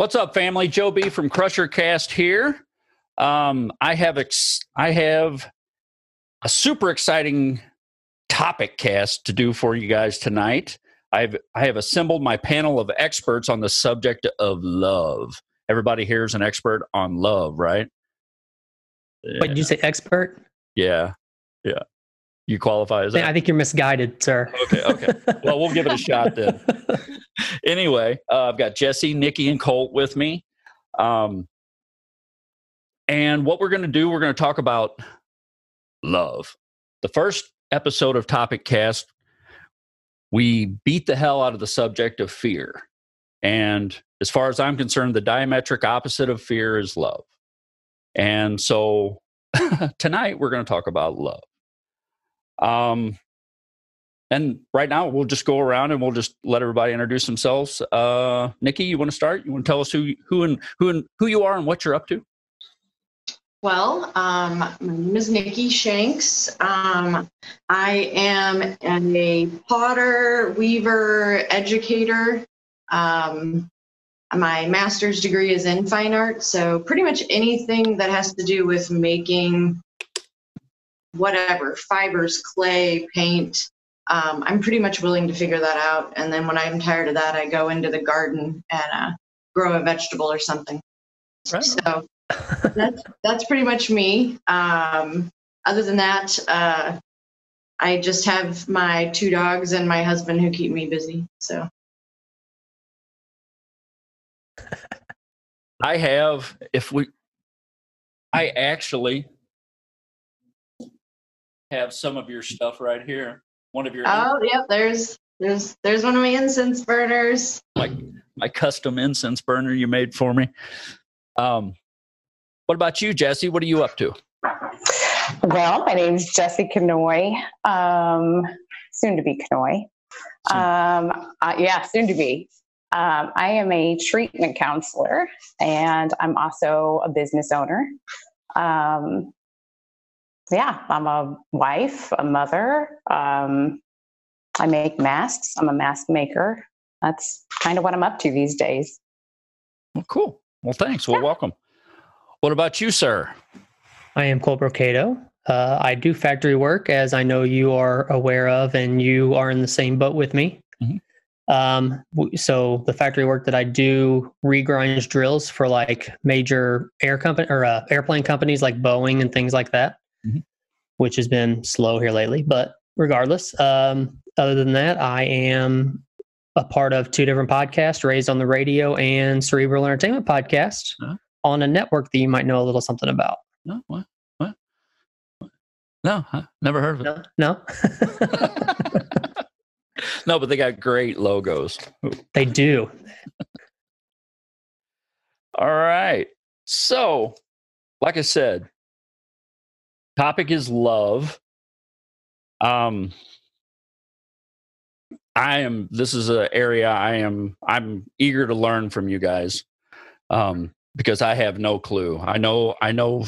What's up, family? Joe B from Crushercast here. Um, I have ex- I have a super exciting Topicast to do for you guys tonight. I've I have assembled my panel of experts on the subject of love. Everybody here is an expert on love, right? Wait, did you say expert? Yeah, yeah. You qualify as that? I think you're misguided, sir. Okay, okay. Well, we'll give it a shot then. anyway, uh, I've got Jessi, Nicki, and Colt with me. Um, and what we're going to do, we're going to talk about love. The first episode of Topicast, we beat the hell out of the subject of fear. And as far as I'm concerned, the diametric opposite of fear is love. And so tonight we're going to talk about love. Um, and right now we'll just go around and we'll just let everybody introduce themselves. Uh, Nicki, you want to start? You want to tell us who who and who and who you are and what you're up to? Well, um, my name is Nicki Shanks. Um, I am a potter, weaver, educator. Um, my master's degree is in fine art, so pretty much anything that has to do with making whatever fibers, clay, paint. Um, I'm pretty much willing to figure that out. And then when I'm tired of that, I go into the garden and uh, grow a vegetable or something. Right. So that's that's pretty much me. Um, other than that, uh, I just have my two dogs and my husband who keep me busy. So. I have, if we, I actually have some of your stuff right here. One of your Oh, yep, there's there's there's one of my incense burners. My my custom incense burner you made for me. Um what about you, Jessi? What are you up to? Well, my name is Jessi Canoy, um, soon to be Canoy. Um, uh, yeah, soon to be. Um, I am a treatment counselor and I'm also a business owner. Um, yeah, I'm a wife, a mother. Um, I make masks. I'm a mask maker. That's kind of what I'm up to these days. Well, cool. Well, thanks. Well, yeah. welcome. What about you, sir? I am Colt Brocato. Uh, I do factory work, as I know you are aware of, and you are in the same boat with me. Mm-hmm. Um, so the factory work that I do regrinds drills for like major air company or uh, airplane companies like Boeing and things like that mm-hmm. which has been slow here lately. But regardless, um, other than that, I am a part of two different podcasts, Raised on the Radio and Cerebral Entertainment Podcast huh? on a network that you might know a little something about. No, what? What? No, huh? never heard of it. No, no. no, but they got great logos. They do. All right. So, like I said, topic is love. Um, I am. This is an area I am. I'm eager to learn from you guys, um, because I have no clue. I know. I know.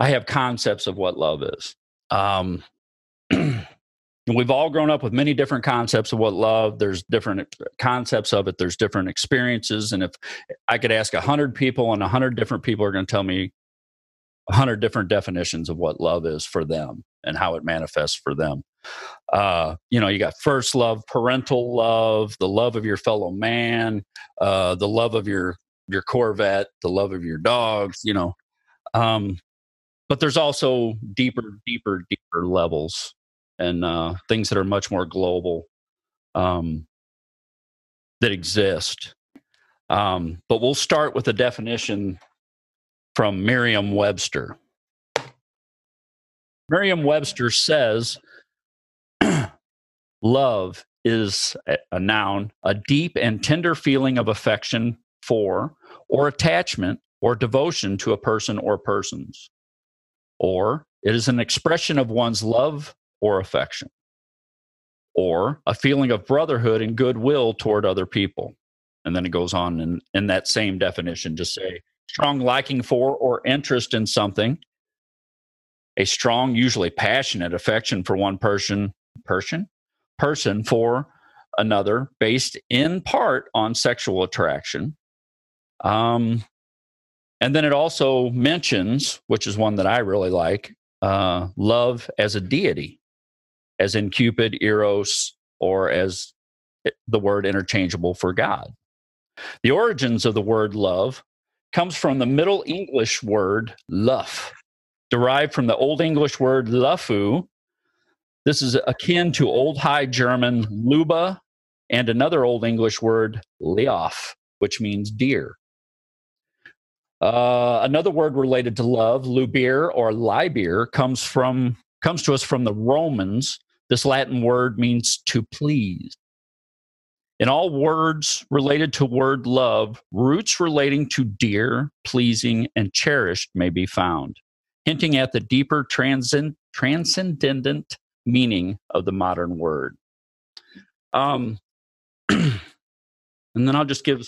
I have concepts of what love is. Um, we've all grown up with many different concepts of what love. There's different concepts of it. There's different experiences, and if I could ask a hundred people, and a hundred different people are going to tell me a hundred different definitions of what love is for them and how it manifests for them. Uh, you know, you got first love, parental love, the love of your fellow man, uh, the love of your your Corvette, the love of your dogs. You know, um, but there's also deeper, deeper, deeper levels and uh, things that are much more global um, that exist. Um, but we'll start with a definition from Merriam Webster. Merriam Webster says love is a noun, a deep and tender feeling of affection for, or attachment or devotion to a person or persons. Or it is an expression of one's love or affection. Or a feeling of brotherhood and goodwill toward other people. And then it goes on in, in that same definition to say strong liking for or interest in something, a strong, usually passionate affection for one person, person, person for another based in part on sexual attraction. Um, and then it also mentions, which is one that I really like, uh, love as a deity, as in Cupid, Eros, or as the word interchangeable for God. The origins of the word love comes from the Middle English word luff, derived from the Old English word luffu. This is akin to Old High German luba and another Old English word leof, which means dear. Uh, another word related to love, lubir or libir, comes from comes to us from the Romans. This Latin word means to please. In all words related to word love, roots relating to dear, pleasing, and cherished may be found, hinting at the deeper transcend- transcendent meaning of the modern word. Um, and then I'll just give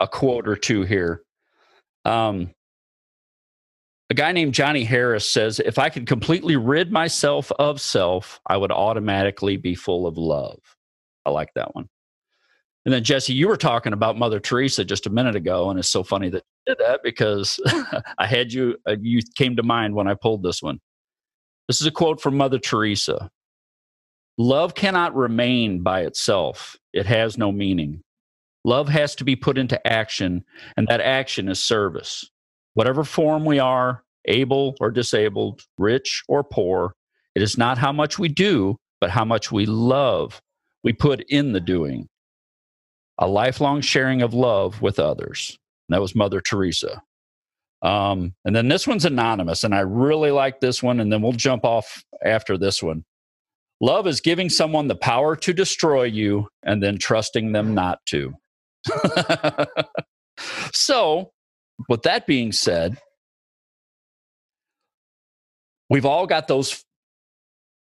a quote or two here. Um, a guy named Johnny Harris says, If I could completely rid myself of self, I would automatically be full of love. I like that one. And then Jessi, you were talking about Mother Teresa just a minute ago, and it's so funny that you did that because I had you uh, you came to mind when I pulled this one. This is a quote from Mother Teresa. Love cannot remain by itself. It has no meaning. Love has to be put into action, and that action is service. Whatever form we are, able or disabled, rich or poor, it is not how much we do, but how much we love we put in the doing a lifelong sharing of love with others. And that was Mother Teresa. Um, and then this one's anonymous, and I really like this one. And then we'll jump off after this one. Love is giving someone the power to destroy you and then trusting them not to. so, with that being said, we've all got those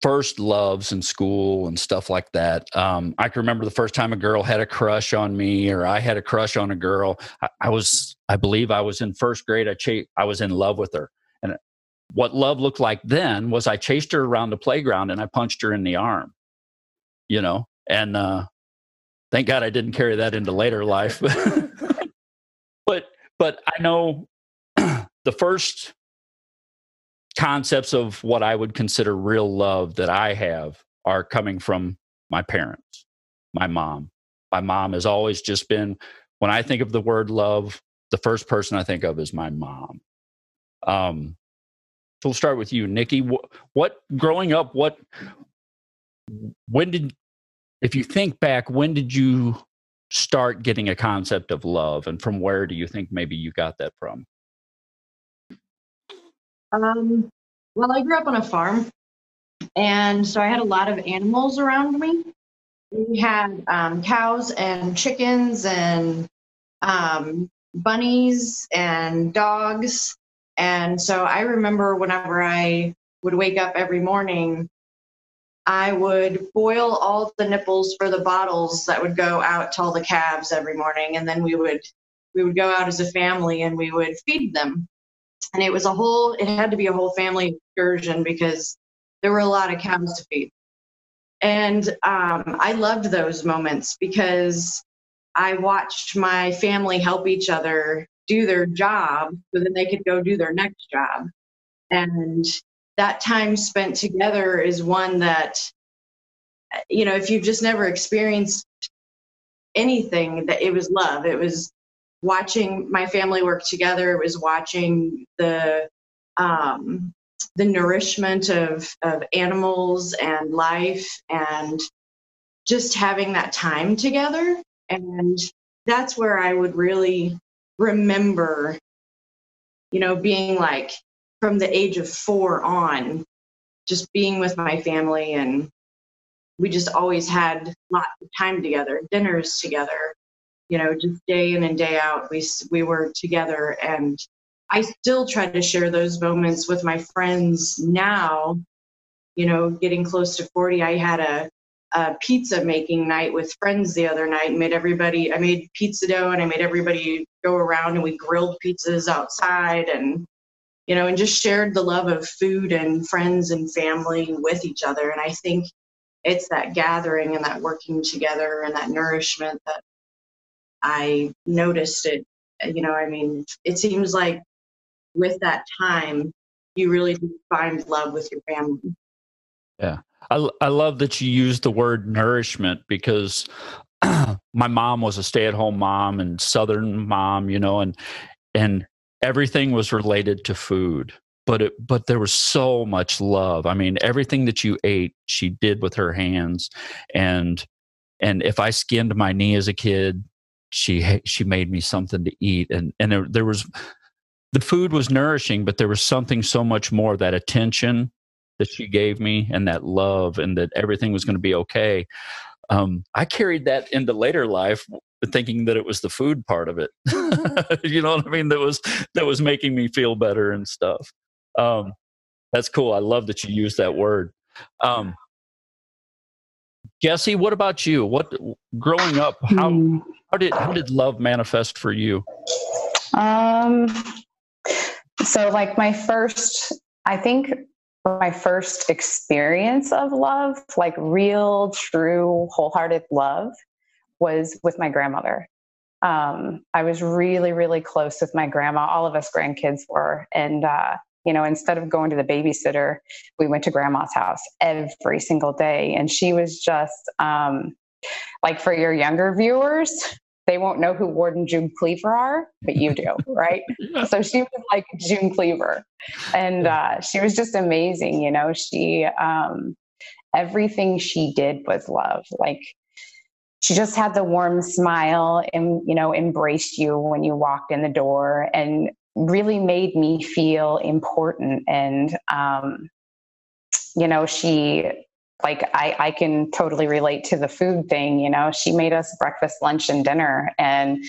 first loves in school and stuff like that. Um, I can remember the first time a girl had a crush on me, or I had a crush on a girl. I, I was, I believe, I was in first grade. I ch- I was in love with her, and what love looked like then was I chased her around the playground and I punched her in the arm. You know, and uh, thank God I didn't carry that into later life. but but I know the first concepts of what I would consider real love that I have are coming from my parents, my mom. My mom has always just been, when I think of the word love, the first person I think of is my mom. Um, so we'll start with you, Nicki. What, what growing up, what, when did, if you think back, when did you start getting a concept of love and from where do you think maybe you got that from? Um, well, I grew up on a farm, and so I had a lot of animals around me. We had um, cows and chickens and um, bunnies and dogs. And so I remember whenever I would wake up every morning, I would boil all the nipples for the bottles that would go out to all the calves every morning, and then we would we would go out as a family and we would feed them and it was a whole it had to be a whole family excursion because there were a lot of cows to feed. And um, i loved those moments because i watched my family help each other do their job so then they could go do their next job. And that time spent together is one that you know if you've just never experienced anything that it was love. It was watching my family work together. It was watching the um, the nourishment of of animals and life, and just having that time together. And that's where I would really remember, you know, being like from the age of four on, just being with my family and we just always had lots of time together, dinners together, you know just day in and day out we we were together. And i still try to share those moments with my friends now. You know getting close to 40 i had a, a pizza making night with friends the other night made everybody i made pizza dough and i made everybody go around and we grilled pizzas outside and you know and just shared the love of food and friends and family with each other. And i think it's that gathering and that working together and that nourishment that I noticed it. You know, I mean, it seems like with that time, you really find love with your family. Yeah. I, I love that you use the word nourishment because my mom was a stay-at-home mom and southern mom you know and and everything was related to food but it but there was so much love i mean everything that you ate she did with her hands and and if i skinned my knee as a kid she she made me something to eat and and there, there was the food was nourishing but there was something so much more that attention that she gave me and that love and that everything was going to be okay um, I carried that into later life, thinking that it was the food part of it. you know what I mean? That was that was making me feel better and stuff. Um, that's cool. I love that you use that word. Um, Jessi, what about you? What growing up? How hmm. How did how did love manifest for you? Um, so like my first, I think my first experience of love, like real, true, wholehearted love, was with my grandmother. Um, I was really, really close with my grandma. All of us grandkids were. And, uh, you know, instead of going to the babysitter, we went to grandma's house every single day. And she was just, um, like for your younger viewers, they won't know who Ward and June Cleaver are, but you do, right? So she was like June Cleaver, and uh, she was just amazing. You know, she um, everything she did was love. Like she just had the warm smile and you know embraced you when you walked in the door and really made me feel important and um, you know she like I, I can totally relate to the food thing you know? She made us breakfast lunch and dinner and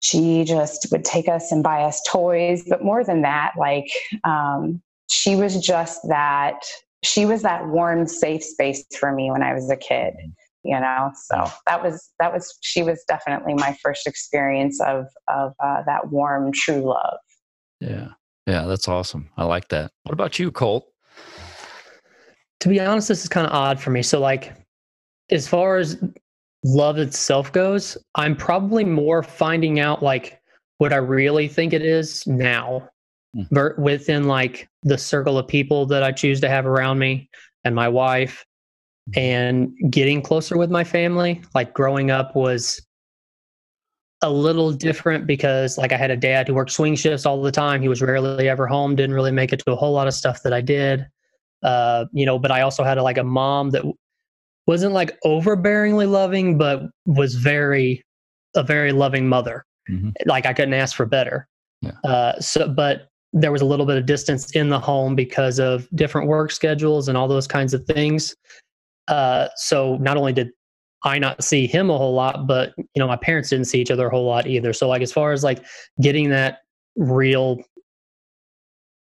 she just would take us and buy us toys. But more than that like um, she was just that she was that warm safe space for me when i was a kid you know? So that was that was she was definitely my first experience of of uh, that warm true love. Yeah. Yeah that's awesome. I like that. What about you colt to be honest, this is kind of odd for me. So, like, as far as love itself goes, I'm probably more finding out like what I really think it is now mm. within like the circle of people that I choose to have around me and my wife hmm. and getting closer with my family. Like, growing up was a little different because like I had a dad who worked swing shifts all the time. He was rarely ever home, didn't really make it to a whole lot of stuff that I did. Uh, you know, but I also had a, like a mom that wasn't like overbearingly loving, but was very a very loving mother. Mm-hmm. Like I couldn't ask for better. Yeah. Uh, so, but there was a little bit of distance in the home because of different work schedules and all those kinds of things. Uh, so not only did I not see him a whole lot, but you know my parents didn't see each other a whole lot either. So like as far as like getting that real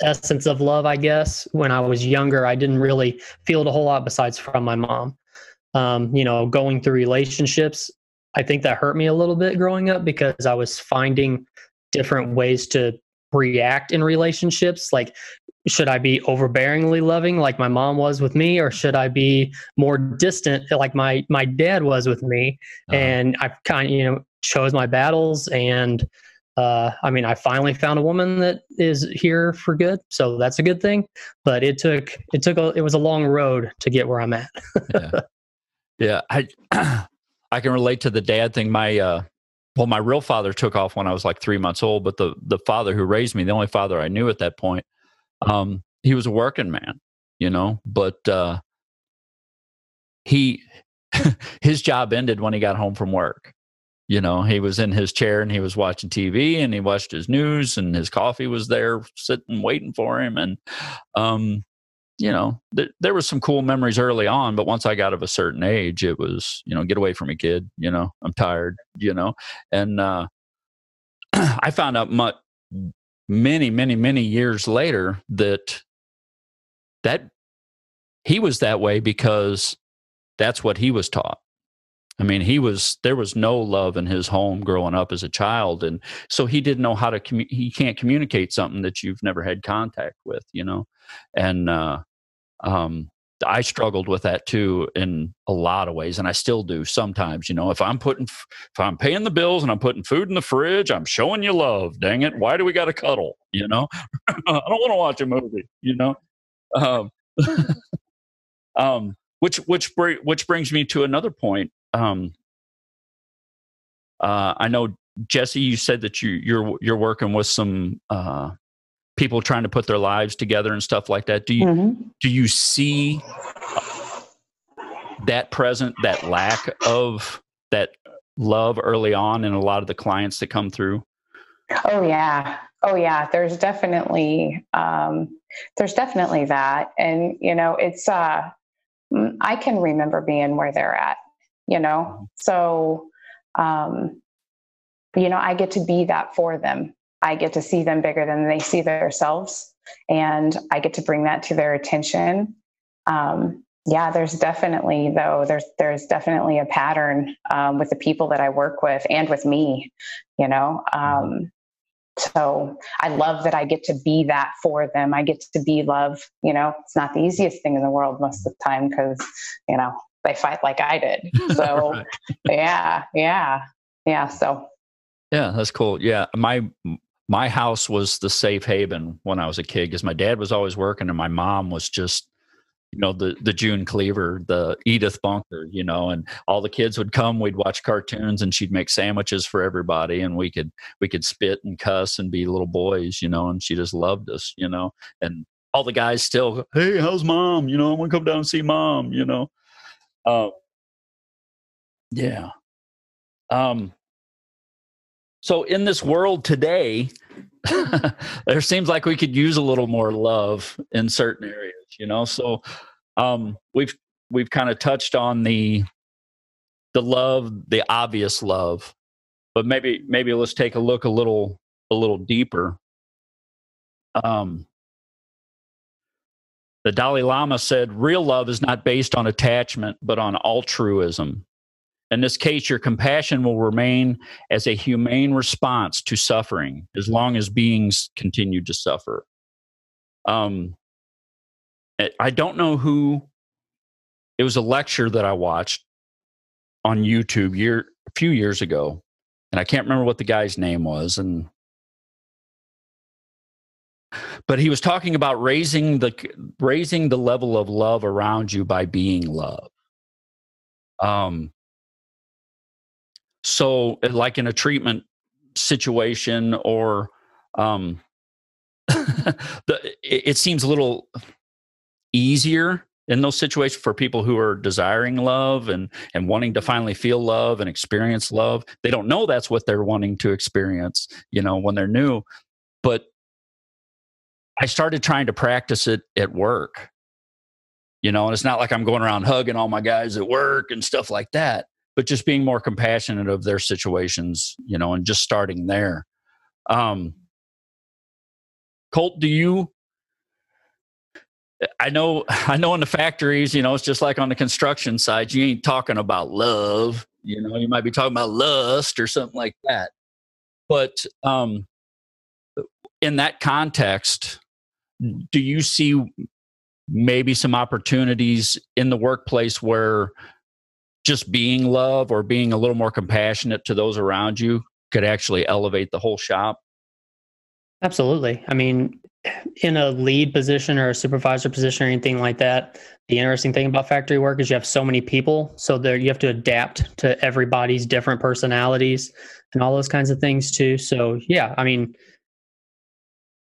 essence of love, I guess. When I was younger, I didn't really feel it a whole lot besides from my mom. Um, you know, going through relationships, I think that hurt me a little bit growing up because I was finding different ways to react in relationships. Like, should I be overbearingly loving like my mom was with me, or should I be more distant like my my dad was with me? Uh-huh. And I kind of you know chose my battles and uh, I mean, I finally found a woman that is here for good, so that's a good thing. But it took it took a it was a long road to get where I'm at. yeah. yeah, I I can relate to the dad thing. My uh, well, my real father took off when I was like three months old, but the the father who raised me, the only father I knew at that point, um, he was a working man, you know, but uh, he his job ended when he got home from work you know he was in his chair and he was watching tv and he watched his news and his coffee was there sitting waiting for him. And um you know th- there was some cool memories early on but once i got of a certain age it was you know get away from me kid you know i'm tired you know. And uh i found out much many many many years later that that he was that way because that's what he was taught I mean, he was there was no love in his home growing up as a child, and so he didn't know how to. Commu- he can't communicate something that you've never had contact with, you know, and uh, um, I struggled with that too in a lot of ways, and I still do sometimes. You know, if I'm putting, if I'm paying the bills and I'm putting food in the fridge, I'm showing you love. Dang it! Why do we got to cuddle? You know, I don't want to watch a movie. You know, um, um, which which which brings me to another point. Um, uh, I know Jessi, you said that you you're you're working with some uh, people trying to put their lives together and stuff like that. Do you mm-hmm. do you see that present that lack of that love early on in a lot of the clients that come through? Oh yeah, oh yeah. There's definitely um, there's definitely that, and you know it's uh, I can remember being where they're at. You know, mm-hmm. so um, you know, I get to be that for them. I get to see them bigger than they see themselves, and I get to bring that to their attention. Um, yeah, there's definitely though there's there's definitely a pattern um, with the people that I work with and with me. You know, um, so I love that I get to be that for them. I get to be love. You know, it's not the easiest thing in the world most of the time because you know they fight like I did. So right. yeah, yeah, yeah. So yeah, that's cool. Yeah, my my house was the safe haven when I was a kid because my dad was always working and my mom was just you know the the June Cleaver, the Edith Bunker, you know, and all the kids would come. We'd watch cartoons, and she'd make sandwiches for everybody, and we could we could spit and cuss and be little boys, you know. And she just loved us, you know. And all the guys still, hey, how's mom? You know, I'm gonna come down and see mom, you know. Uh, yeah. Um, so in this world today, there seems like we could use a little more love in certain areas, you know. So um, we've we've kind of touched on the the love, the obvious love, but maybe maybe let's take a look a little a little deeper. Um, the Dalai Lama said, "Real love is not based on attachment, but on altruism." In this case, your compassion will remain as a humane response to suffering as long as beings continue to suffer. Um, eh, I don't know who. It was a lecture that I watched on YouTube year a few years ago, and I can't remember what the guy's name was. And but he was talking about raising the raising the level of love around you by being love. Um, so, uh, like in a treatment situation, or um, the, it seems a little easier in those situations for people who are desiring love and and wanting to finally feel love and experience love they don't know that's what they're wanting to experience you know when they're new but i started trying to practice it at work you know and it's not like i'm going around hugging all my guys at work and stuff like that but just being more compassionate of their situations, you know, and just starting there. Um, Colt, do you? I know, I know in the factories, you know, it's just like on the construction side, you ain't talking about love, you know, you might be talking about lust or something like that. But um, in that context, do you see maybe some opportunities in the workplace where just being love or being a little more compassionate to those around you could actually elevate the whole shop? Absolutely. I mean, in a lead position or a supervisor position or anything like that, the interesting thing about factory work is you have so many people, so there you have to adapt to everybody's different personalities and all those kinds of things too. So yeah, I mean,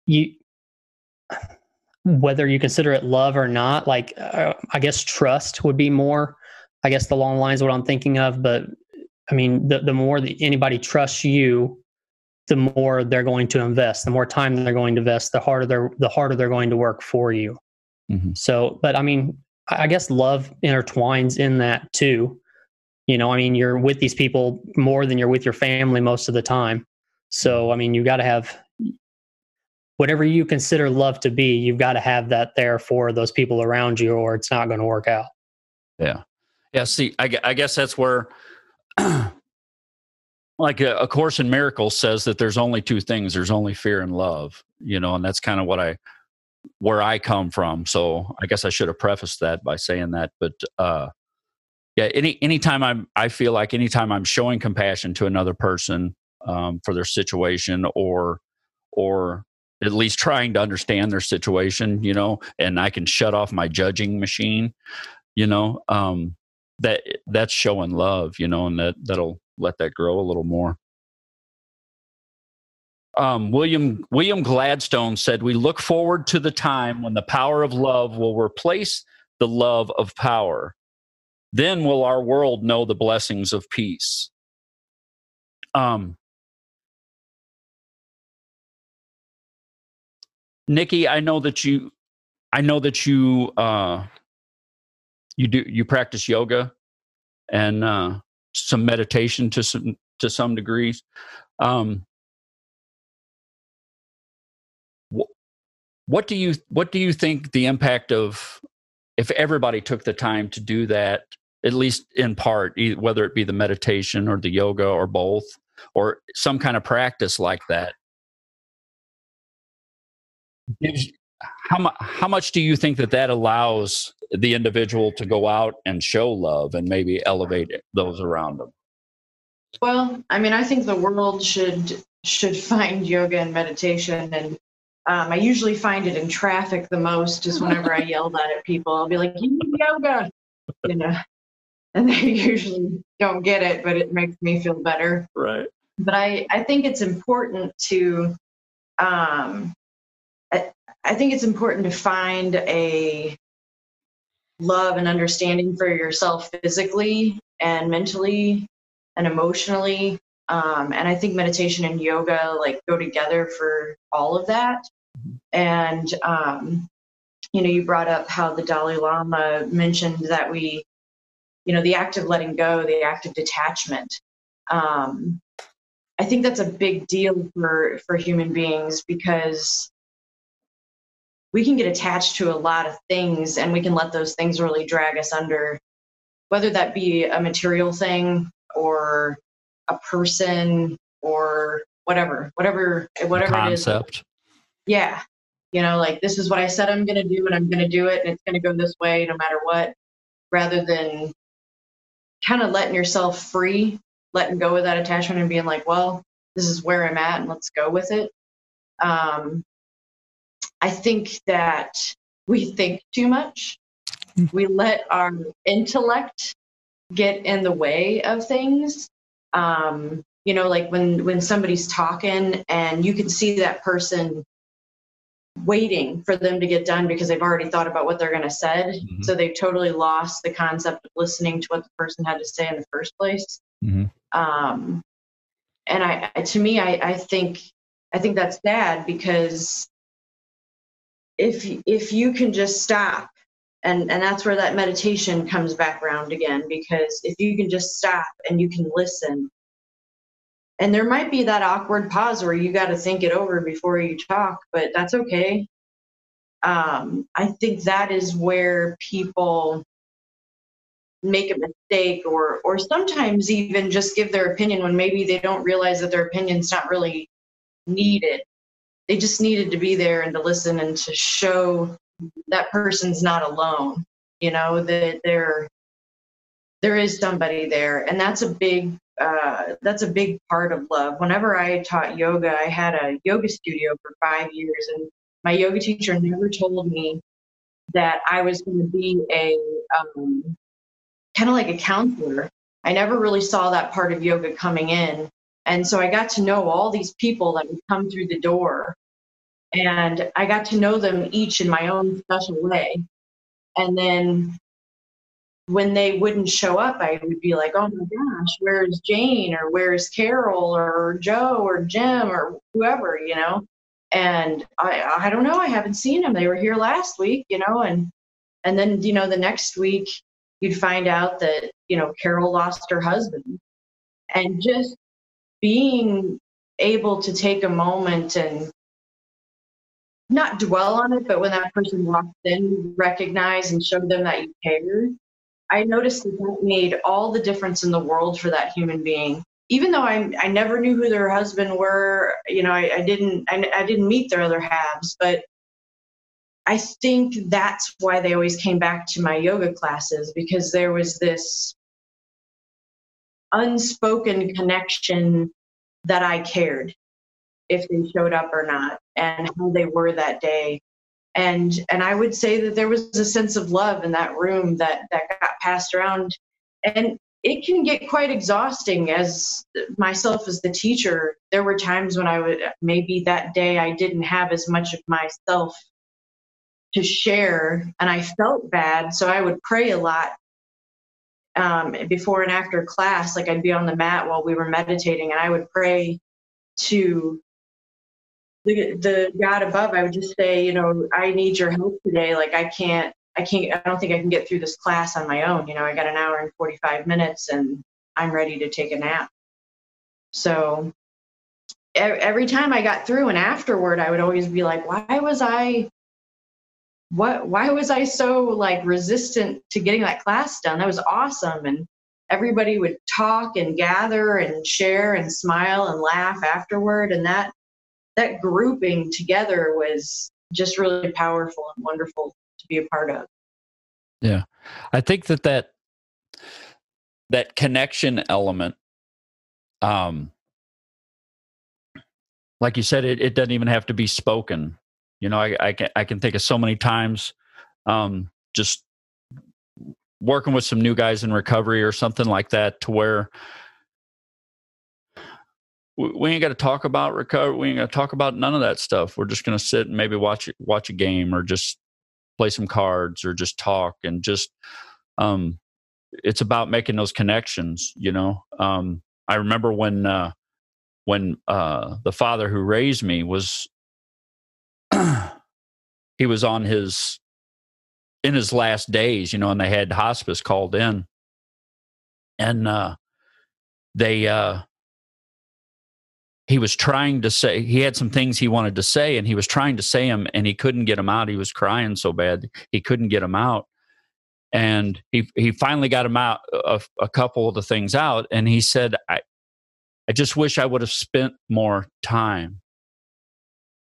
you whether you consider it love or not, like uh, I guess trust would be more I guess the long lines what I'm thinking of. But I mean, the, the more that anybody trusts you, the more they're going to invest. The more time they're going to invest, the harder they're the harder they're going to work for you. Mm-hmm. So, but I mean, I guess love intertwines in that too. You know, I mean, you're with these people more than you're with your family most of the time. So, I mean, you got to have whatever you consider love to be, you've got to have that there for those people around you, or it's not going to work out. Yeah. Yeah, see, I, I guess that's where, like a, a, course in miracles says that there's only two things: there's only fear and love. You know, and that's kind of what I where I come from. So I guess I should have prefaced that by saying that. But uh, yeah, any anytime I'm I feel like anytime I'm showing compassion to another person um, for their situation or or at least trying to understand their situation, you know, and I can shut off my judging machine, you know, um, that that's showing love, you know, and that that'll let that grow a little more. Um, William William Gladstone said, "We look forward to the time when the power of love will replace the love of power. Then will our world know the blessings of peace." Um, Nicki, I know that you, I know that you, uh, you do you practice yoga and uh, some meditation to some to some degrees. Um, what do you what do you think the impact of if everybody took the time to do that at least in part whether it be the meditation or the yoga or both or some kind of practice like that how, mu- how much do you think that that allows the individual to go out and show love and maybe elevate those around them well i mean i think the world should should find yoga and meditation and um, I usually find it in traffic the most is whenever I yell that at people. I'll be like, you need yoga, you know, and they usually don't get it, but it makes me feel better. Right. But I, I think it's important to, um, I, think it's important to find a love and understanding for yourself physically and mentally and emotionally. Um, and i think meditation and yoga like go together for all of that. And um, you know you brought up how the dalai lama mentioned that we you know the act of letting go the act of detachment. Um, i think that's a big deal for for human beings because we can get attached to a lot of things and we can let those things really drag us under whether that be a material thing or a person or whatever, whatever, whatever Concept. it is. Yeah. You know, like this is what I said I'm going to do and I'm going to do it and it's going to go this way no matter what, rather than kind of letting yourself free, letting go of that attachment and being like, well, this is where I'm at and let's go with it. Um, I think that we think too much. We let our intellect get in the way of things um, you know like when when somebody's talking and you can see that person waiting for them to get done because they've already thought about what they're going to say mm-hmm. so they've totally lost the concept of listening to what the person had to say in the first place mm-hmm. um, and i to me I, I think i think that's bad because if if you can just stop and and that's where that meditation comes back around again because if you can just stop and you can listen. And there might be that awkward pause where you got to think it over before you talk but that's okay. Um, i think that is where people make a mistake or or sometimes even just give their opinion when maybe they don't realize that their opinion's not really needed they just needed to be there and to listen and to show that person's not alone you know that there there is somebody there. And that's a big uh, that's a big part of love. Whenever i taught yoga i had a yoga studio for five years and my yoga teacher never told me that i was going to be a um, kind of like a counselor. I never really saw that part of yoga coming in and so i got to know all these people that would come through the door and I got to know them each in my own special way. And then when they wouldn't show up, I would be like, oh my gosh, where's Jane or where's Carol or Joe or Jim or whoever, you know? And I, I don't know, I haven't seen them. They were here last week, you know, and, and then, you know, the next week you'd find out that, you know, Carol lost her husband and just being able to take a moment and not dwell on it, but when that person walked in, recognize and show them that you care. I noticed that that made all the difference in the world for that human being. Even though I, I never knew who their husband were, you know, I, I didn't I, I didn't meet their other halves, but I think that's why they always came back to my yoga classes because there was this unspoken connection that I cared if they showed up or not and how they were that day. And and i would say that there was a sense of love in that room that that got passed around. And it can get quite exhausting as myself as the teacher. There were times when i would maybe that day i didn't have as much of myself to share and i felt bad so i would pray a lot um, before and after class like i'd be on the mat while we were meditating and i would pray to the, the God above, I would just say, you know, I need your help today. Like I can't, I can't, I don't think I can get through this class on my own. You know, I got an hour and 45 minutes and I'm ready to take a nap. So every time I got through and afterward, I would always be like, why was I, what, why was I so like resistant to getting that class done? That was awesome. And everybody would talk and gather and share and smile and laugh afterward. And that, that grouping together was just really powerful and wonderful to be a part of. Yeah. I think that that that connection element um like you said it, it doesn't even have to be spoken you know I, I can i can think of so many times um just working with some new guys in recovery or something like that to where we ain't got to talk about recovery. We ain't got to talk about none of that stuff. We're just going to sit and maybe watch watch a game or just play some cards or just talk and just um it's about making those connections, you know. Um I remember when uh when uh the father who raised me was he was on his in his last days, you know, and they had hospice called in. And uh they uh he was trying to say he had some things he wanted to say and he was trying to say them and he couldn't get them out he was crying so bad he couldn't get them out and he he finally got him out a, a couple of the things out and he said i i just wish i would have spent more time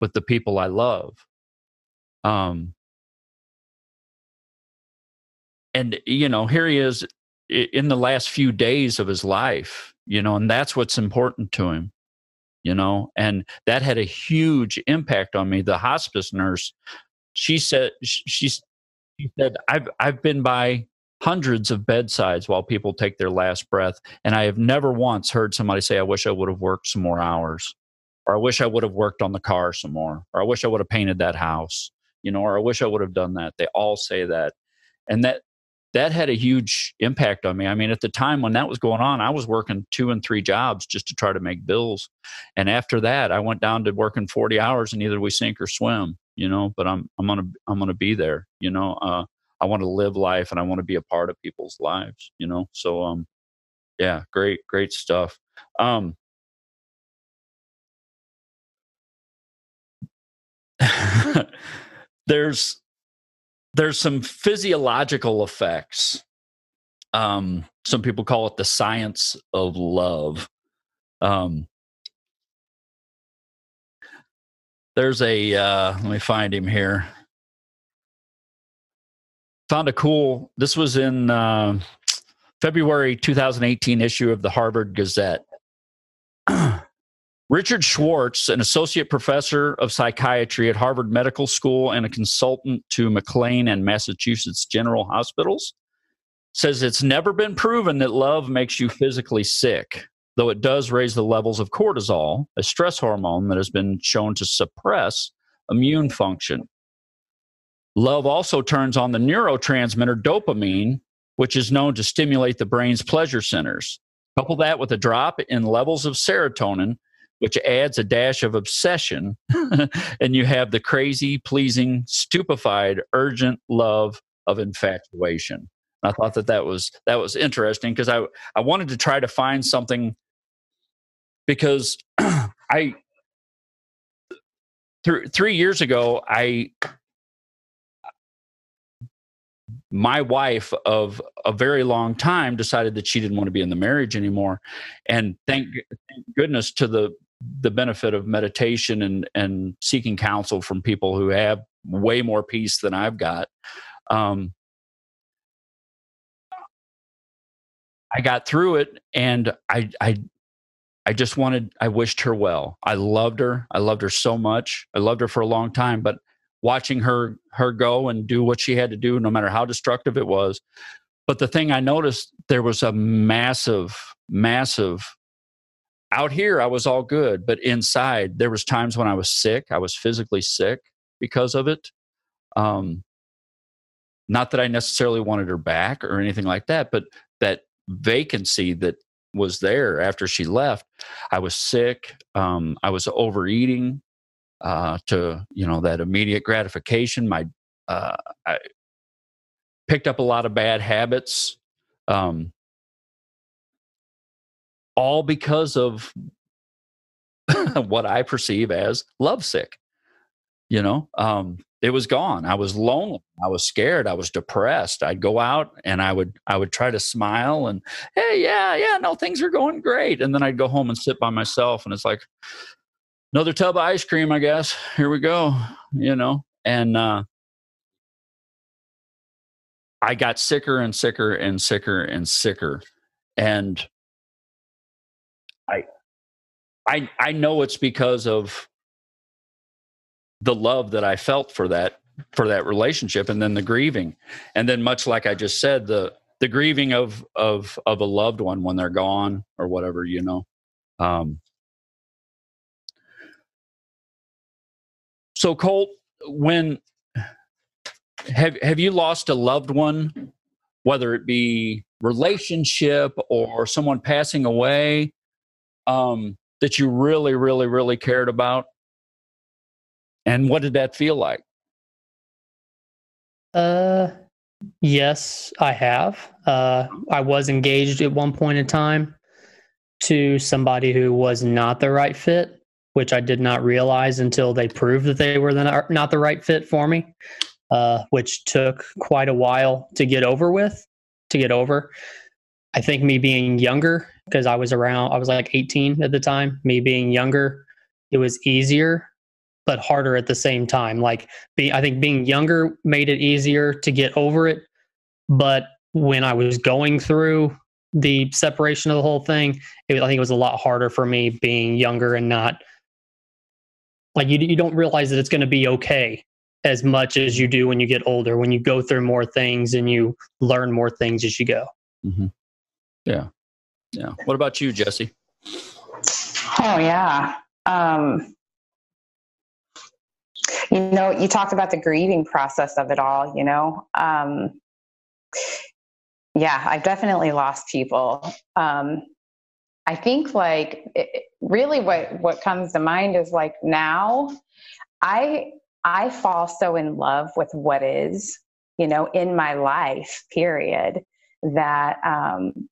with the people i love um and you know here he is in the last few days of his life you know and that's what's important to him you know and that had a huge impact on me. The hospice nurse she said she, she said i've i've been by hundreds of bedsides while people take their last breath and i have never once heard somebody say i wish i would have worked some more hours or i wish i would have worked on the car some more or i wish i would have painted that house you know or i wish i would have done that they all say that and that that had a huge impact on me. I mean, at the time when that was going on, I was working two and three jobs just to try to make bills. And after that, I went down to working 40 hours and either we sink or swim, you know, but I'm, I'm going to, I'm going to be there, you know, uh, I want to live life and I want to be a part of people's lives, you know? So, um, yeah, great, great stuff. Um, there's there's some physiological effects. Um, some people call it the science of love. Um, there's a uh, let me find him here. Found a cool. This was in uh, February 2018 issue of the Harvard Gazette. Richard Schwartz, an associate professor of psychiatry at Harvard Medical School and a consultant to McLean and Massachusetts General Hospitals, says it's never been proven that love makes you physically sick, though it does raise the levels of cortisol, a stress hormone that has been shown to suppress immune function. Love also turns on the neurotransmitter dopamine, which is known to stimulate the brain's pleasure centers. Couple that with a drop in levels of serotonin, which adds a dash of obsession, and you have the crazy, pleasing, stupefied, urgent love of infatuation. I thought that that was that was interesting because I I wanted to try to find something because I th- three years ago I my wife of a very long time decided that she didn't want to be in the marriage anymore and thank, thank goodness to the the benefit of meditation and and seeking counsel from people who have way more peace than I've got. Um, I got through it, and I I I just wanted I wished her well. I loved her. I loved her so much. I loved her for a long time, but watching her her go and do what she had to do no matter how destructive it was but the thing i noticed there was a massive massive out here i was all good but inside there was times when i was sick i was physically sick because of it. Um not that i necessarily wanted her back or anything like that but that vacancy that was there after she left i was sick um i was overeating uh to you know that immediate gratification. My uh i picked up a lot of bad habits um all because of what I perceive as lovesick. You know, um, it was gone. I was lonely. I was scared. I was depressed. I'd go out and I would I would try to smile and hey, yeah, yeah, no, things are going great. And then I'd go home and sit by myself, and it's like another tub of ice cream, I guess. Here we go. You know, and uh, I got sicker and sicker and sicker and sicker, and I I know it's because of the love that I felt for that for that relationship and then the grieving. And then much like I just said, the the grieving of of of a loved one when they're gone or whatever, you know. Um so Colt, when have have you lost a loved one, whether it be relationship or someone passing away? um, that you really, really, really cared about? And what did that feel like? Uh, yes, I have. Uh, I was engaged at one point in time to somebody who was not the right fit, which I did not realize until they proved that they were the, not the right fit for me, uh, which took quite a while to get over with, to get over. I think me being younger because I was around, I was like 18 at the time. Me being younger, it was easier, but harder at the same time. Like, be, I think being younger made it easier to get over it. But when I was going through the separation of the whole thing, it, I think it was a lot harder for me being younger and not like you, you don't realize that it's going to be okay as much as you do when you get older, when you go through more things and you learn more things as you go. Mm-hmm. Yeah. Yeah. What about you, Jessi? Oh yeah. Um, you know, you talked about the grieving process of it all. You know, um, yeah, I've definitely lost people. Um, I think like it, really what what comes to mind is like now, I I fall so in love with what is, you know, in my life. Period. That um,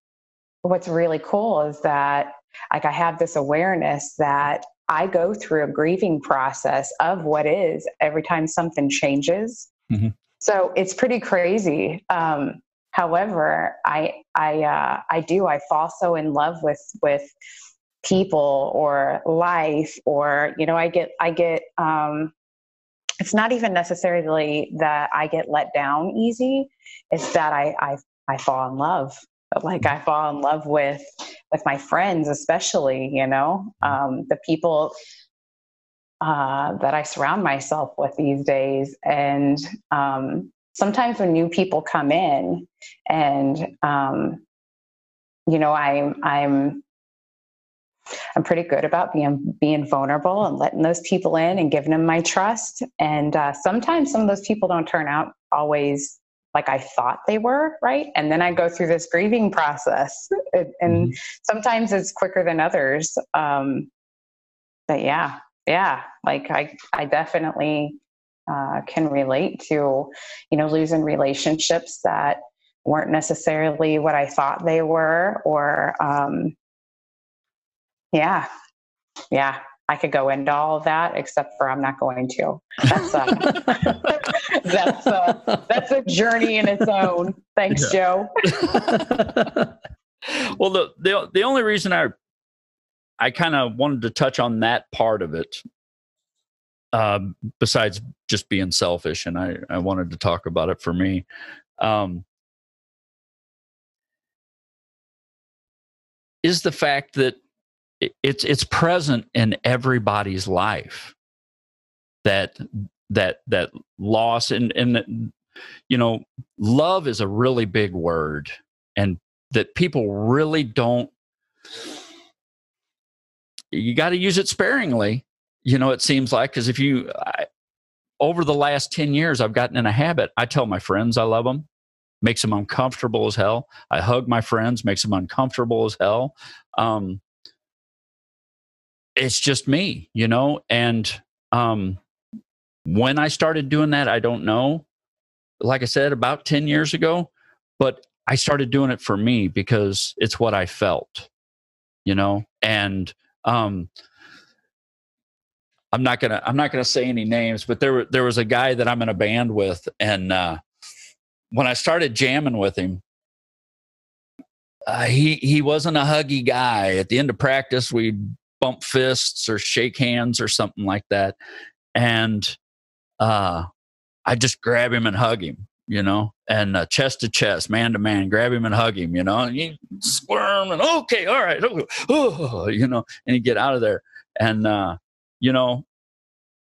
what's really cool is that like I have this awareness that I go through a grieving process of what is every time something changes. Mm-hmm. So it's pretty crazy. Um, however, I I uh, I do I fall so in love with with people or life or you know I get I get um, it's not even necessarily that I get let down easy. It's that I I I fall in love like I fall in love with with my friends, especially you know? Um, the people uh, that I surround myself with these days, and um, sometimes when new people come in, and um, you know I'm I'm I'm pretty good about being being vulnerable and letting those people in and giving them my trust. And uh, sometimes some of those people don't turn out always like I thought they were, right? And then I go through this grieving process, and mm-hmm. sometimes it's quicker than others. Um, but yeah, yeah, like I, I definitely uh, can relate to, you know, losing relationships that weren't necessarily what I thought they were, or um, yeah, yeah, I could go into all of that, except for I'm not going to. That's uh, a, that's a, uh, that's a journey in its own. Thanks, yeah. Joe. well, the, the the only reason I I kind of wanted to touch on that part of it um, besides just being selfish, and I, I wanted to talk about it for me. Um, is the fact that it's it's present in everybody's life that that that loss and and you know love is a really big word and that people really don't you got to use it sparingly you know it seems like because if you I, over the last 10 years i've gotten in a habit i tell my friends i love them makes them uncomfortable as hell. I hug my friends makes them uncomfortable as hell. Um, it's just me you know? And um, when i started doing that i don't know. Like i said about 10 years ago but i started doing it for me because it's what i felt you know? And um, I'm not gonna I'm not gonna say any names, but there were, there was a guy that I'm in a band with, and uh, when I started jamming with him, uh, he he wasn't a huggy guy. At the end of practice, we'd bump fists or shake hands or something like that, and uh, I just grab him and hug him, you know, and uh, chest to chest, man to man, grab him and hug him, you know, and he squirm and okay, all right, oh, you know, and he get out of there. And, uh, you know,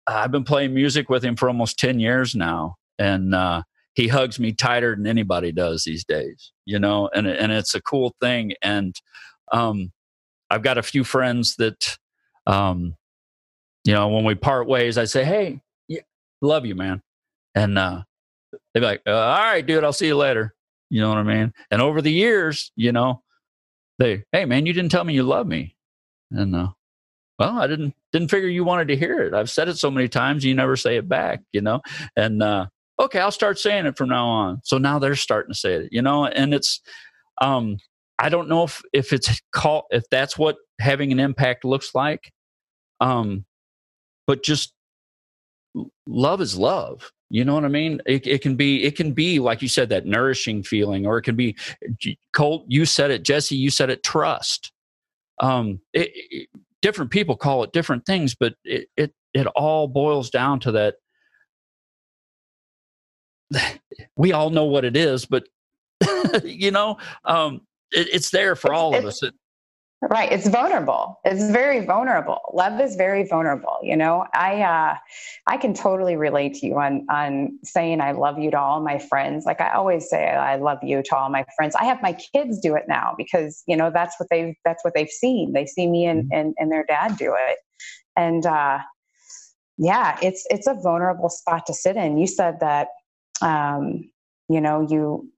I've been playing music with him for almost 10 years now. And, uh, he hugs me tighter than anybody does these days, you know, and, and it's a cool thing. And, um, I've got a few friends that, um, you know, when we part ways, I say, Hey, love you, man. And, uh, they'd be like, uh, all right, dude, I'll see you later. You know what I mean? And over the years, you know, they, hey man, you didn't tell me you love me. And uh, well, I didn't didn't figure you wanted to hear it. I've said it so many times, you never say it back, you know? And uh, okay, I'll start saying it from now on. So now they're starting to say it, you know, and it's um I don't know if if it's called if that's what having an impact looks like. Um but just love is love you know what I mean? It, it can be, it can be like you said, that nourishing feeling, or it can be Colt. You said it, Jessi. You said it. Trust. Um, it, it, different people call it different things, but it it it all boils down to that. We all know what it is, but you know, um, it, it's there for all of us. It, Right. It's vulnerable. It's very vulnerable. Love is very vulnerable. You know, I uh, I can totally relate to you on on saying I love you to all my friends. Like I always say I love you to all my friends. I have my kids do it now because, you know, that's what they've that's what they've seen. They see me and mm-hmm. and, and their dad do it. And uh yeah, it's it's a vulnerable spot to sit in. You said that um, you know, you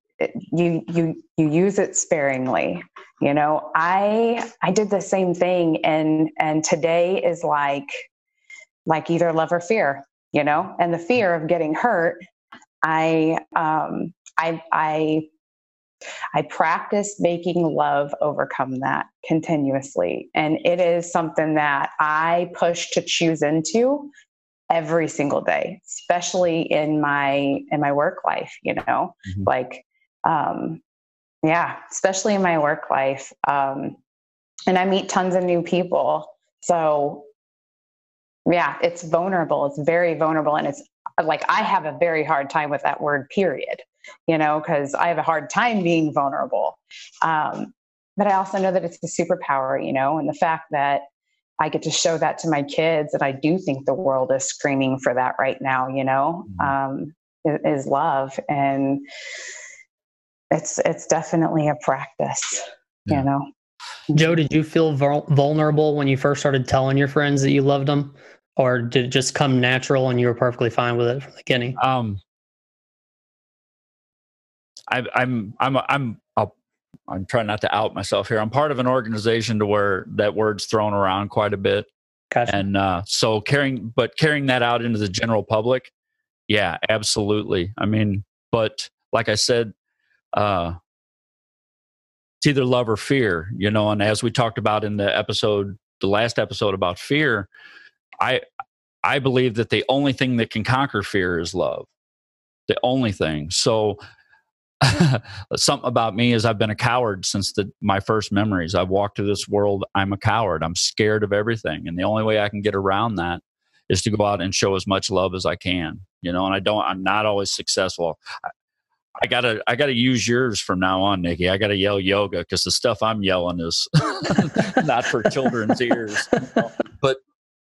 you you you use it sparingly you know i i did the same thing and and today is like like either love or fear you know and the fear of getting hurt i um i i I practice making love overcome that continuously. And it is something that I push to choose into every single day, especially in my in my work life, you know. Mm-hmm. Like um, yeah, especially in my work life. Um, and I meet tons of new people. So, yeah, it's vulnerable. It's very vulnerable. And it's like I have a very hard time with that word, period, you know, because I have a hard time being vulnerable. Um, but I also know that it's the superpower, you know, and the fact that I get to show that to my kids, and I do think the world is screaming for that right now, you know, mm-hmm. um, is, is love. And, it's it's definitely a practice yeah. you know? Joe did you feel vulnerable when you first started telling your friends that you loved them or did it just come natural and you were perfectly fine with it from the beginning? Um I, i'm i'm i'm i i'm trying not to out myself here. I'm part of an organization to where that word's thrown around quite a bit. Gotcha. and uh, so carrying but carrying that out into the general public yeah absolutely. I mean but like i said uh, it's either love or fear, you know. And as we talked about in the episode, the last episode about fear, I I believe that the only thing that can conquer fear is love. The only thing. So something about me is I've been a coward since the, my first memories. I've walked through this world. I'm a coward. I'm scared of everything, and the only way I can get around that is to go out and show as much love as I can, you know, and I don't, I'm not always successful. I gotta, I gotta use yours from now on, Nicki. I gotta yell yoga because the stuff I'm yelling is not for children's ears. But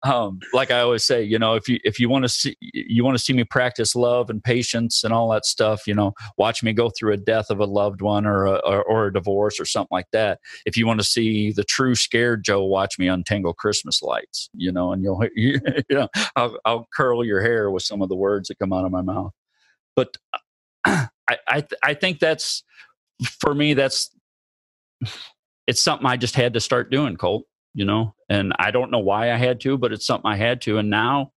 um, like I always say, you know, if you if you want to see you want to see me practice love and patience and all that stuff, you know, watch me go through a death of a loved one or a, or, or a divorce or something like that. If you want to see the true scared Joe, watch me untangle Christmas lights, you know, and you'll you, you know I'll, I'll curl your hair with some of the words that come out of my mouth. But I I, I think that's for me that's it's something I just had to start doing, Colt you know? And i don't know why i had to but it's something i had to. And now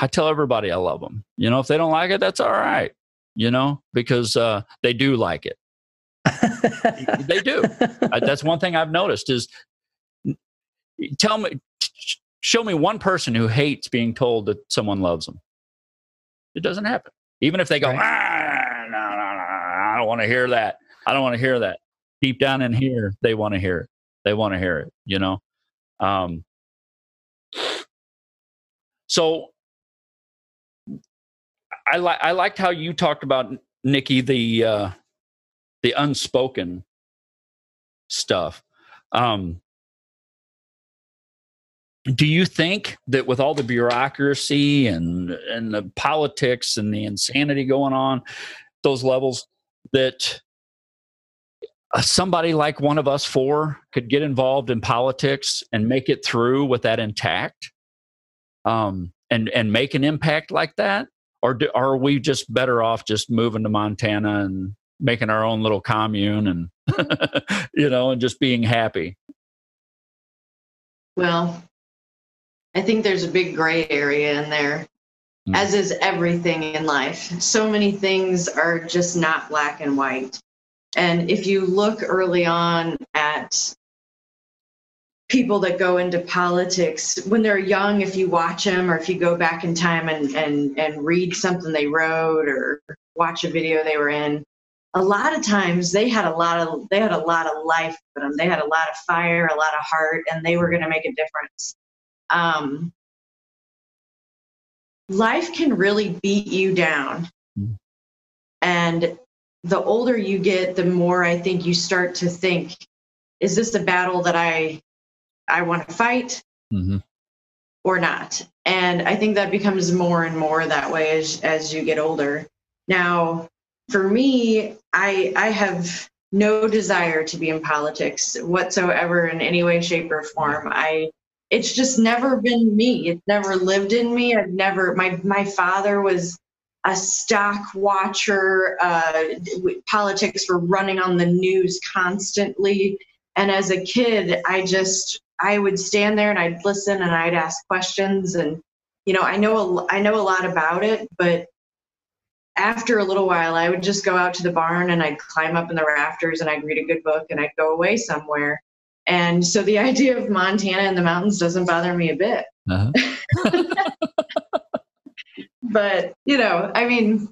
i tell everybody i love them you know if they don't like it that's all right you know? Because uh, they do like it. They do. That's one thing i've noticed is tell me show me one person who hates being told that someone loves them it doesn't happen even if they go right. ah, no, no, no, i don't want to hear that. I don't want to hear that. Deep down in here they want to hear it. They want to hear it you know? Um, so i like i liked how you talked about nicki the uh the unspoken stuff. Um do you think that with all the bureaucracy and and the politics and the insanity going on those levels that uh, somebody like one of us four could get involved in politics and make it through with that intact? Um, and and make an impact like that? Or do, are we just better off just moving to montana and making our own little commune and you know and just being happy? Well i think there's a big gray area in there mm. as is everything in life so many things are just not black and white and if you look early on at people that go into politics when they're young, if you watch them or if you go back in time and, and, and read something they wrote or watch a video they were in, a lot of times they had a lot of they had a lot of life in them. They had a lot of fire, a lot of heart, and they were going to make a difference. Um, life can really beat you down, mm. and the older you get, the more I think you start to think, is this a battle that I I want to fight mm-hmm. or not? And I think that becomes more and more that way as as you get older. Now, for me, I I have no desire to be in politics whatsoever in any way, shape, or form. I it's just never been me. It's never lived in me. I've never my my father was a stock watcher. Uh, politics were running on the news constantly. And as a kid, I just I would stand there and I'd listen and I'd ask questions and you know I know a, I know a lot about it, but after a little while, I would just go out to the barn and I'd climb up in the rafters and I'd read a good book and I'd go away somewhere. And so the idea of Montana and the mountains doesn't bother me a bit. Uh-huh. but you know, I mean,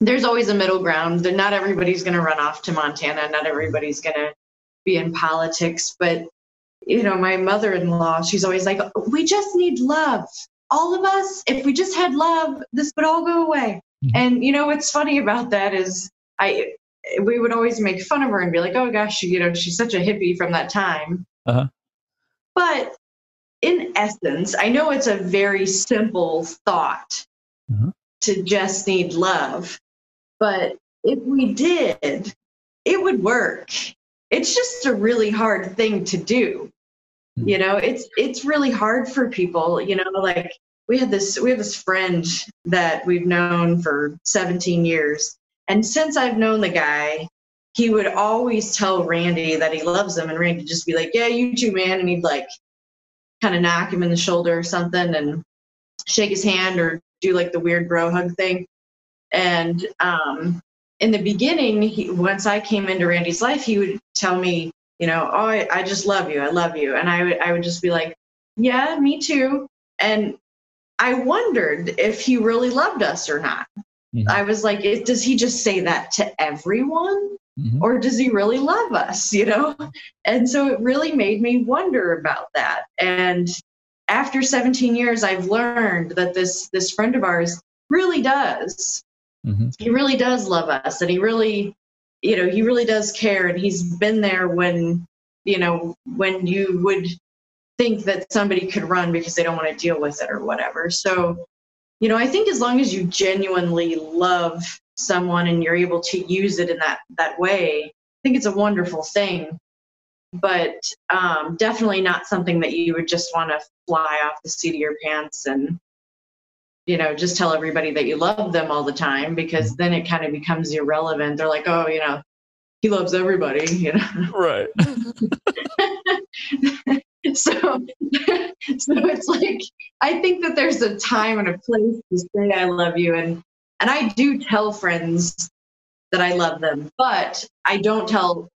there's always a middle ground. Not everybody's going to run off to Montana. Not everybody's going to be in politics. But you know, my mother-in-law, she's always like, "We just need love. All of us. If we just had love, this would all go away." Mm-hmm. And you know, what's funny about that is, I we would always make fun of her and be like, "Oh gosh, you know, she's such a hippie from that time." Uh-huh. But in essence, I know it's a very simple thought, mm-hmm. to just need love. But if we did, it would work. It's just a really hard thing to do. Mm-hmm. You know, it's it's really hard for people, you know, like we had this we have this friend that we've known for 17 years. And since I've known the guy, he would always tell Randy that he loves him and Randy just be like, Yeah, you too, man. And he'd like kind of knock him in the shoulder or something and shake his hand or do like the weird bro hug thing. And um, in the beginning, he, once I came into Randy's life, he would tell me, you know, oh, I, I just love you. I love you. And I would, I would just be like, yeah, me too. And I wondered if he really loved us or not. Mm-hmm. I was like, does he just say that to everyone? Mm-hmm. Or does he really love us? You know? And so it really made me wonder about that. And after 17 years, I've learned that this this friend of ours really does. Mm-hmm. He really does love us, and he really, you know, he really does care, and he's been there when, you know, when you would think that somebody could run because they don't want to deal with it or whatever. So, you know, I think as long as you genuinely love someone and you're able to use it in that that way, I think it's a wonderful thing. But um, definitely not something that you would just want to fly off the seat of your pants and you know just tell everybody that you love them all the time because then it kind of becomes irrelevant. They're like oh you know he loves everybody you know? Right so so it's like i think that there's a time and a place to say i love you and and i do tell friends that i love them but i don't tell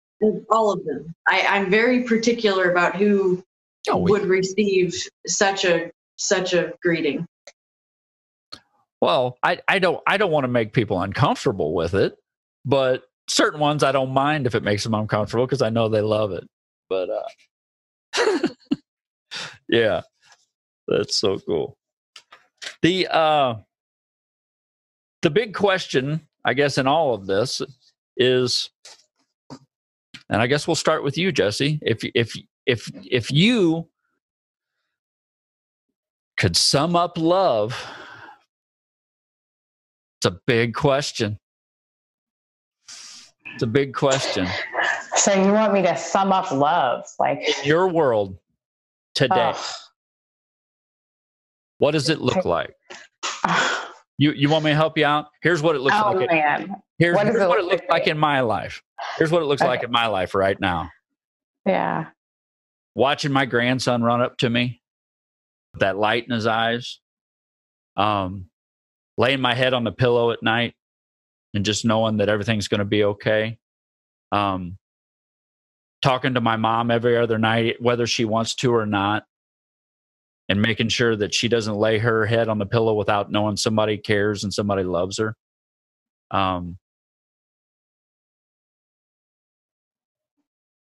all of them. I, I'm very particular about who oh, would receive such a such a greeting. Well, I, I don't I don't want to make people uncomfortable with it, but certain ones I don't mind if it makes them uncomfortable because I know they love it. But uh yeah. That's so cool. The uh the big question, I guess, in all of this is and I guess we'll start with you, Jessi. If if if if you could sum up love, it's a big question. It's a big question. So you want me to sum up love, like in your world today? What does it look like? You you want me to help you out? Here's what it looks oh, like. Man. Here's, what, here's it what it looks like in my life. Here's what it looks okay. like in my life right now. Yeah. Watching my grandson run up to me, that light in his eyes, um, laying my head on the pillow at night and just knowing that everything's going to be okay. Um, talking to my mom every other night, whether she wants to or not, and making sure that she doesn't lay her head on the pillow without knowing somebody cares and somebody loves her. Um,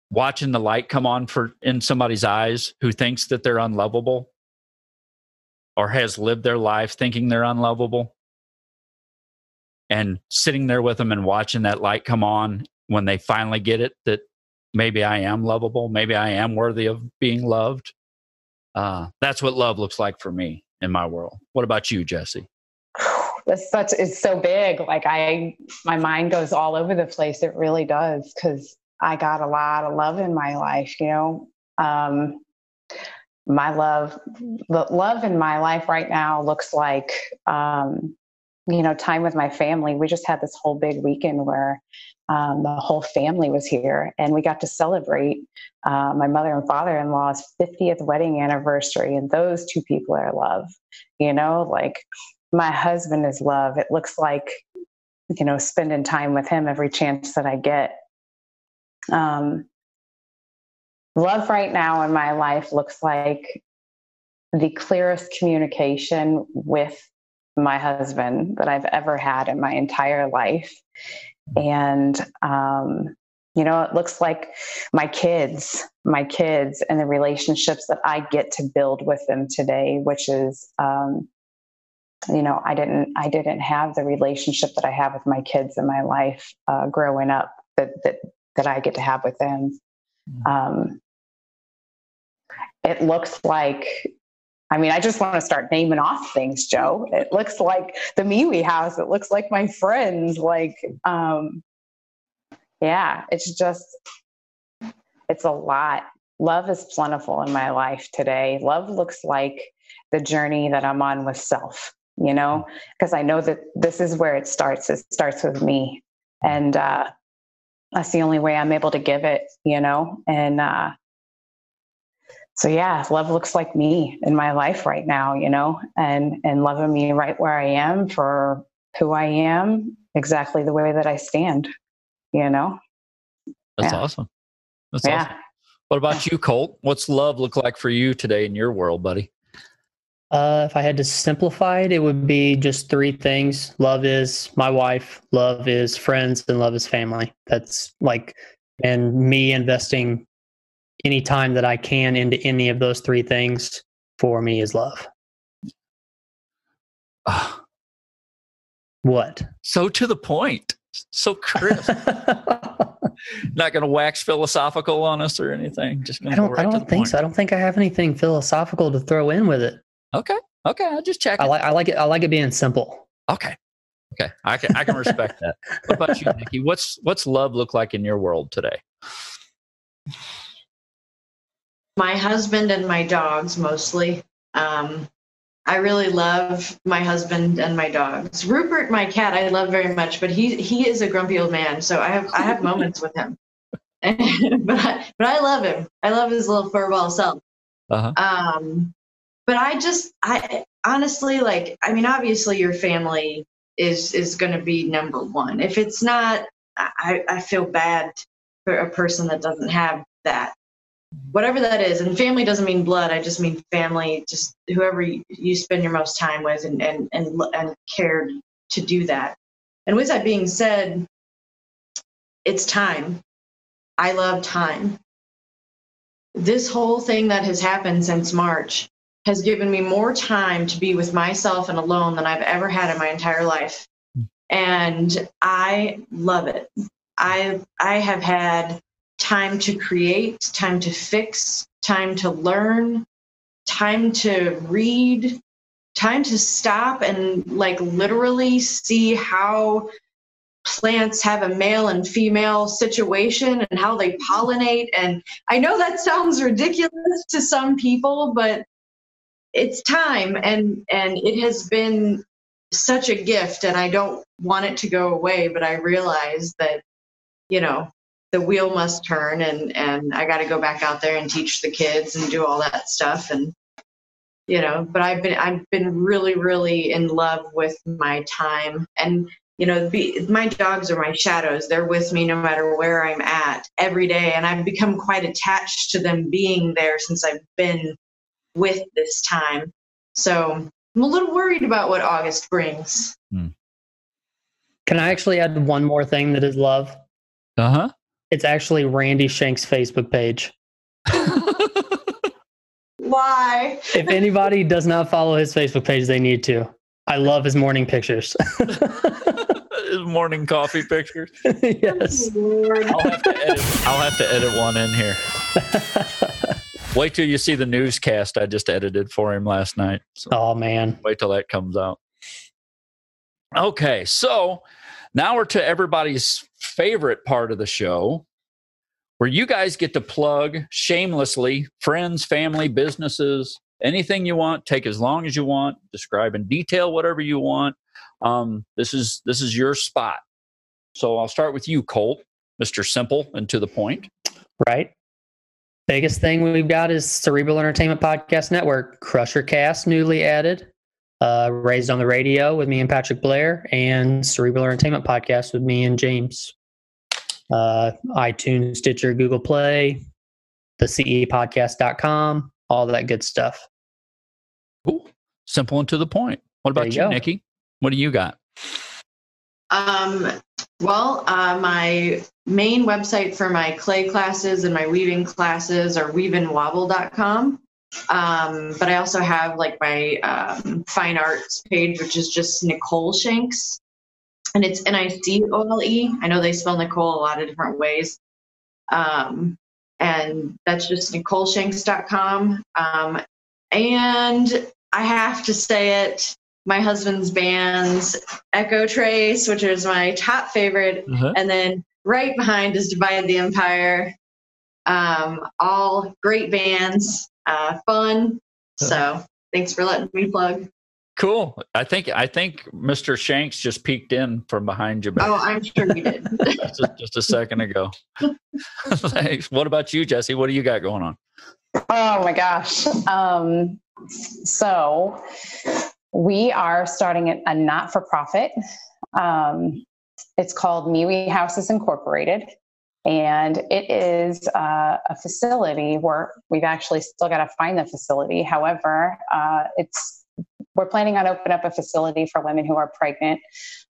watching the light come on for in somebody's eyes who thinks that they're unlovable or has lived their life thinking they're unlovable and sitting there with them and watching that light come on when they finally get it that maybe I am lovable, maybe I am worthy of being loved. Uh, that's what love looks like for me in my world. What about you, Jessi? That's such it's so big. Like I, my mind goes all over the place. It really does because I got a lot of love in my life, you know. Um, my love, the love in my life right now looks like, um, you know, time with my family. We just had this whole big weekend where um, the whole family was here and we got to celebrate uh, my mother and father in law's 50th wedding anniversary. And those two people are love, you know, like my husband is love. It looks like, you know, spending time with him every chance that I get um, love right now in my life looks like the clearest communication with my husband that I've ever had in my entire life. And, um, you know, it looks like my kids, my kids, and the relationships that I get to build with them today, which is, um, you know, I didn't, I didn't have the relationship that I have with my kids in my life uh, growing up that that that I get to have with them. Mm-hmm. Um, it looks like, I mean, I just want to start naming off things, Joe. It looks like the MeWe house. It looks like my friends. Like, um, yeah, it's just, it's a lot. Love is plentiful in my life today. Love looks like the journey that I'm on with self, you know, because. I know that this is where it starts. It starts with me. And uh, that's the only way I'm able to give it, you know? And uh, so yeah, love looks like me in my life right now, you know, and and loving me right where I am for who I am, exactly the way that I stand, you know. That's yeah. awesome. That's yeah. awesome. What about you, Colt? What's love look like for you today in your world, buddy? Uh, if I had to simplify it, it would be just three things. Love is my wife, love is friends, and love is family. That's like, and me investing any time that I can into any of those three things for me is love. Ah, What? so to the point. So crisp. Not going to wax philosophical on us or anything. Just gonna I don't. right I to don't the think point. so. I don't think I have anything philosophical to throw in with it. Okay. Okay. I'll just check. I like. I like it. I like it being simple. Okay. Okay. I can I can respect that. What about you, Nicki? What's what's love look like in your world today? My husband and my dogs mostly. Um, I really love my husband and my dogs. Rupert, my cat, I love very much, but he he is a grumpy old man, so I have I have moments with him. but I, but I love him. I love his little furball self. Uh-huh. Um, but I just I honestly like. I mean, obviously, your family is is going to be number one. If it's not, I I feel bad for a person that doesn't have that whatever that is. And family doesn't mean blood. I just mean family just whoever you, spend your most time with and and and, and cared to do that. And with that being said it's time. I love time. This whole thing that has happened since march has given me more time to be with myself and alone than i've ever had in my entire life. Hmm. And i love it. I i have had time to create, time to fix, time to learn, time to read, time to stop and like literally see how plants have a male and female situation and how they pollinate. And I know that sounds ridiculous to some people, but it's time and and it has been such a gift and I don't want it to go away, but I realize that, you know, the wheel must turn and and I got to go back out there and teach the kids and do all that stuff and you know but I've been I've been really really in love with my time and you know be, my dogs are my shadows. They're with me no matter where I'm at every day and I've become quite attached to them being there since I've been with this time. So I'm a little worried about what August brings. Can I actually add one more thing that is love? Uh It's actually Randy Shanks' Facebook page. why If anybody does not follow his Facebook page, they need to. I love his morning pictures. His morning coffee pictures. yes. Oh, Lord. I'll have to edit. I'll have to edit one in here. Wait till you see the newscast I just edited for him last night. So oh man. wait till that comes out. Okay, so now we're to everybody's favorite part of the show where you guys get to plug shamelessly friends, family, businesses, anything you want, take as long as you want, describe in detail whatever you want. Um, this is this is your spot. So I'll start with you, Colt, Mr. Simple and to the point. Right. Biggest thing we've got is Cerebral Entertainment Podcast Network, Crushercast, newly added, uh, raised on the radio with me and Patrick Blair, and Cerebral Entertainment Podcast with me and James. Uh, iTunes, Stitcher, Google Play, the CEPodcast.com, all that good stuff. Cool. Simple and to the point. What There about you you. Nicki? What do you got? Um, well, uh, my main website for my clay classes and my weaving classes are weaveandwobble.com. Um, but I also have like my um, fine arts page, which is just Nicole Shanks. And it's N I C O L E. I know they spell Nicole a lot of different ways. Um, and that's just NicoleShanks.com. Um, and I have to say it my husband's band's Echo Trace, which is my top favorite, Uh-huh. and then right behind is Divide the Empire. Um, all great bands, uh, fun. So thanks for letting me plug. Cool. I think I think Mr. Shanks just peeked in from behind you back Oh, I'm sure he did. just, just a second ago. Thanks. What about you, Jessi? What do you got going on? Oh my gosh. Um, so we are starting a not for profit. Um, it's called MeWe Houses Incorporated. And it is uh, a facility where we've actually still got to find the facility. However, uh, it's we're planning on opening up a facility for women who are pregnant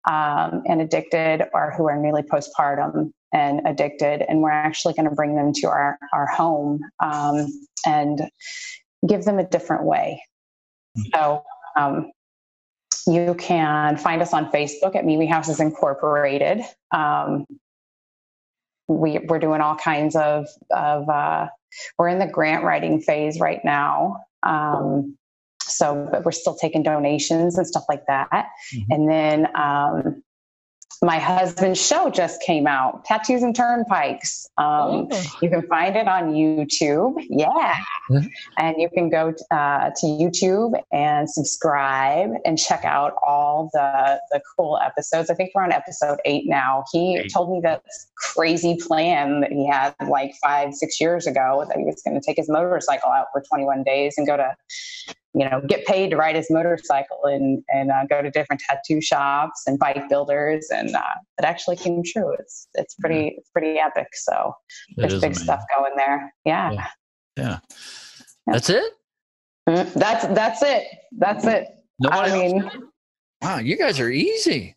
um, and addicted or who are newly postpartum and addicted. And we're actually going to bring them to our, our home um, and give them a different way. So um, you can find us on Facebook at MeWe Houses Incorporated. We, we're doing all kinds of, of uh, we're in the grant writing phase right now. Um, so, but we're still taking donations and stuff like that. Mm-hmm. And then um, my husband's show just came out tattoos and turnpikes um, oh. you can find it on youtube yeah mm-hmm. and you can go uh, to youtube and subscribe and check out all the the cool episodes i think we're on episode eight now he eight. told me that crazy plan that he had like five six years ago that he was going to take his motorcycle out for 21 days and go to you know, get paid to ride his motorcycle and and uh, go to different tattoo shops and bike builders, and uh, it actually came true. It's it's pretty it's pretty epic. So there's big amazing. stuff going there. Yeah. yeah. yeah. That's it. Mm-hmm. That's that's it. That's it. Nobody I mean, wow, you guys are easy.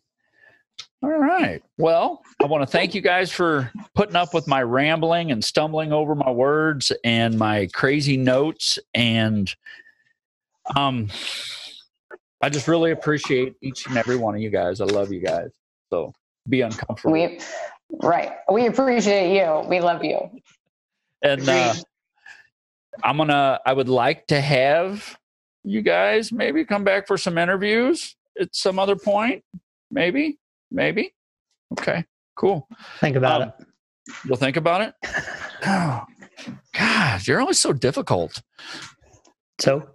All right. Well, I want to thank you guys for putting up with my rambling and stumbling over my words and my crazy notes and um, I just really appreciate each and every one of you guys. I love you guys. So be uncomfortable. We, right. We appreciate you. We love you. And uh, I'm gonna. I would like to have you guys maybe come back for some interviews at some other point. Maybe. Maybe. Okay. Cool. Think about um, it. You'll think about it. Oh, God, you're always so difficult. So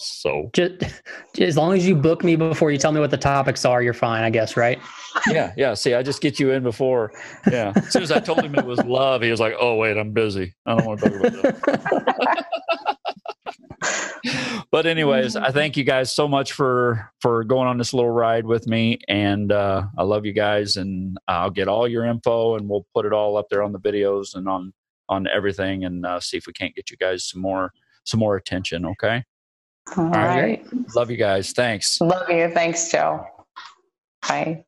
so just, as long as you book me before you tell me what the topics are, you're fine, I guess, right? yeah, yeah. See, I just get you in before. Yeah. As soon as I told him it was love, he was like, "Oh wait, I'm busy. I don't want to talk about that." but anyways, I thank you guys so much for for going on this little ride with me, and uh, I love you guys. And I'll get all your info, and we'll put it all up there on the videos and on on everything, and uh, see if we can't get you guys some more some more attention. Okay. All, All right. right. Love you guys. Thanks. Love you. Thanks, Joe. Bye.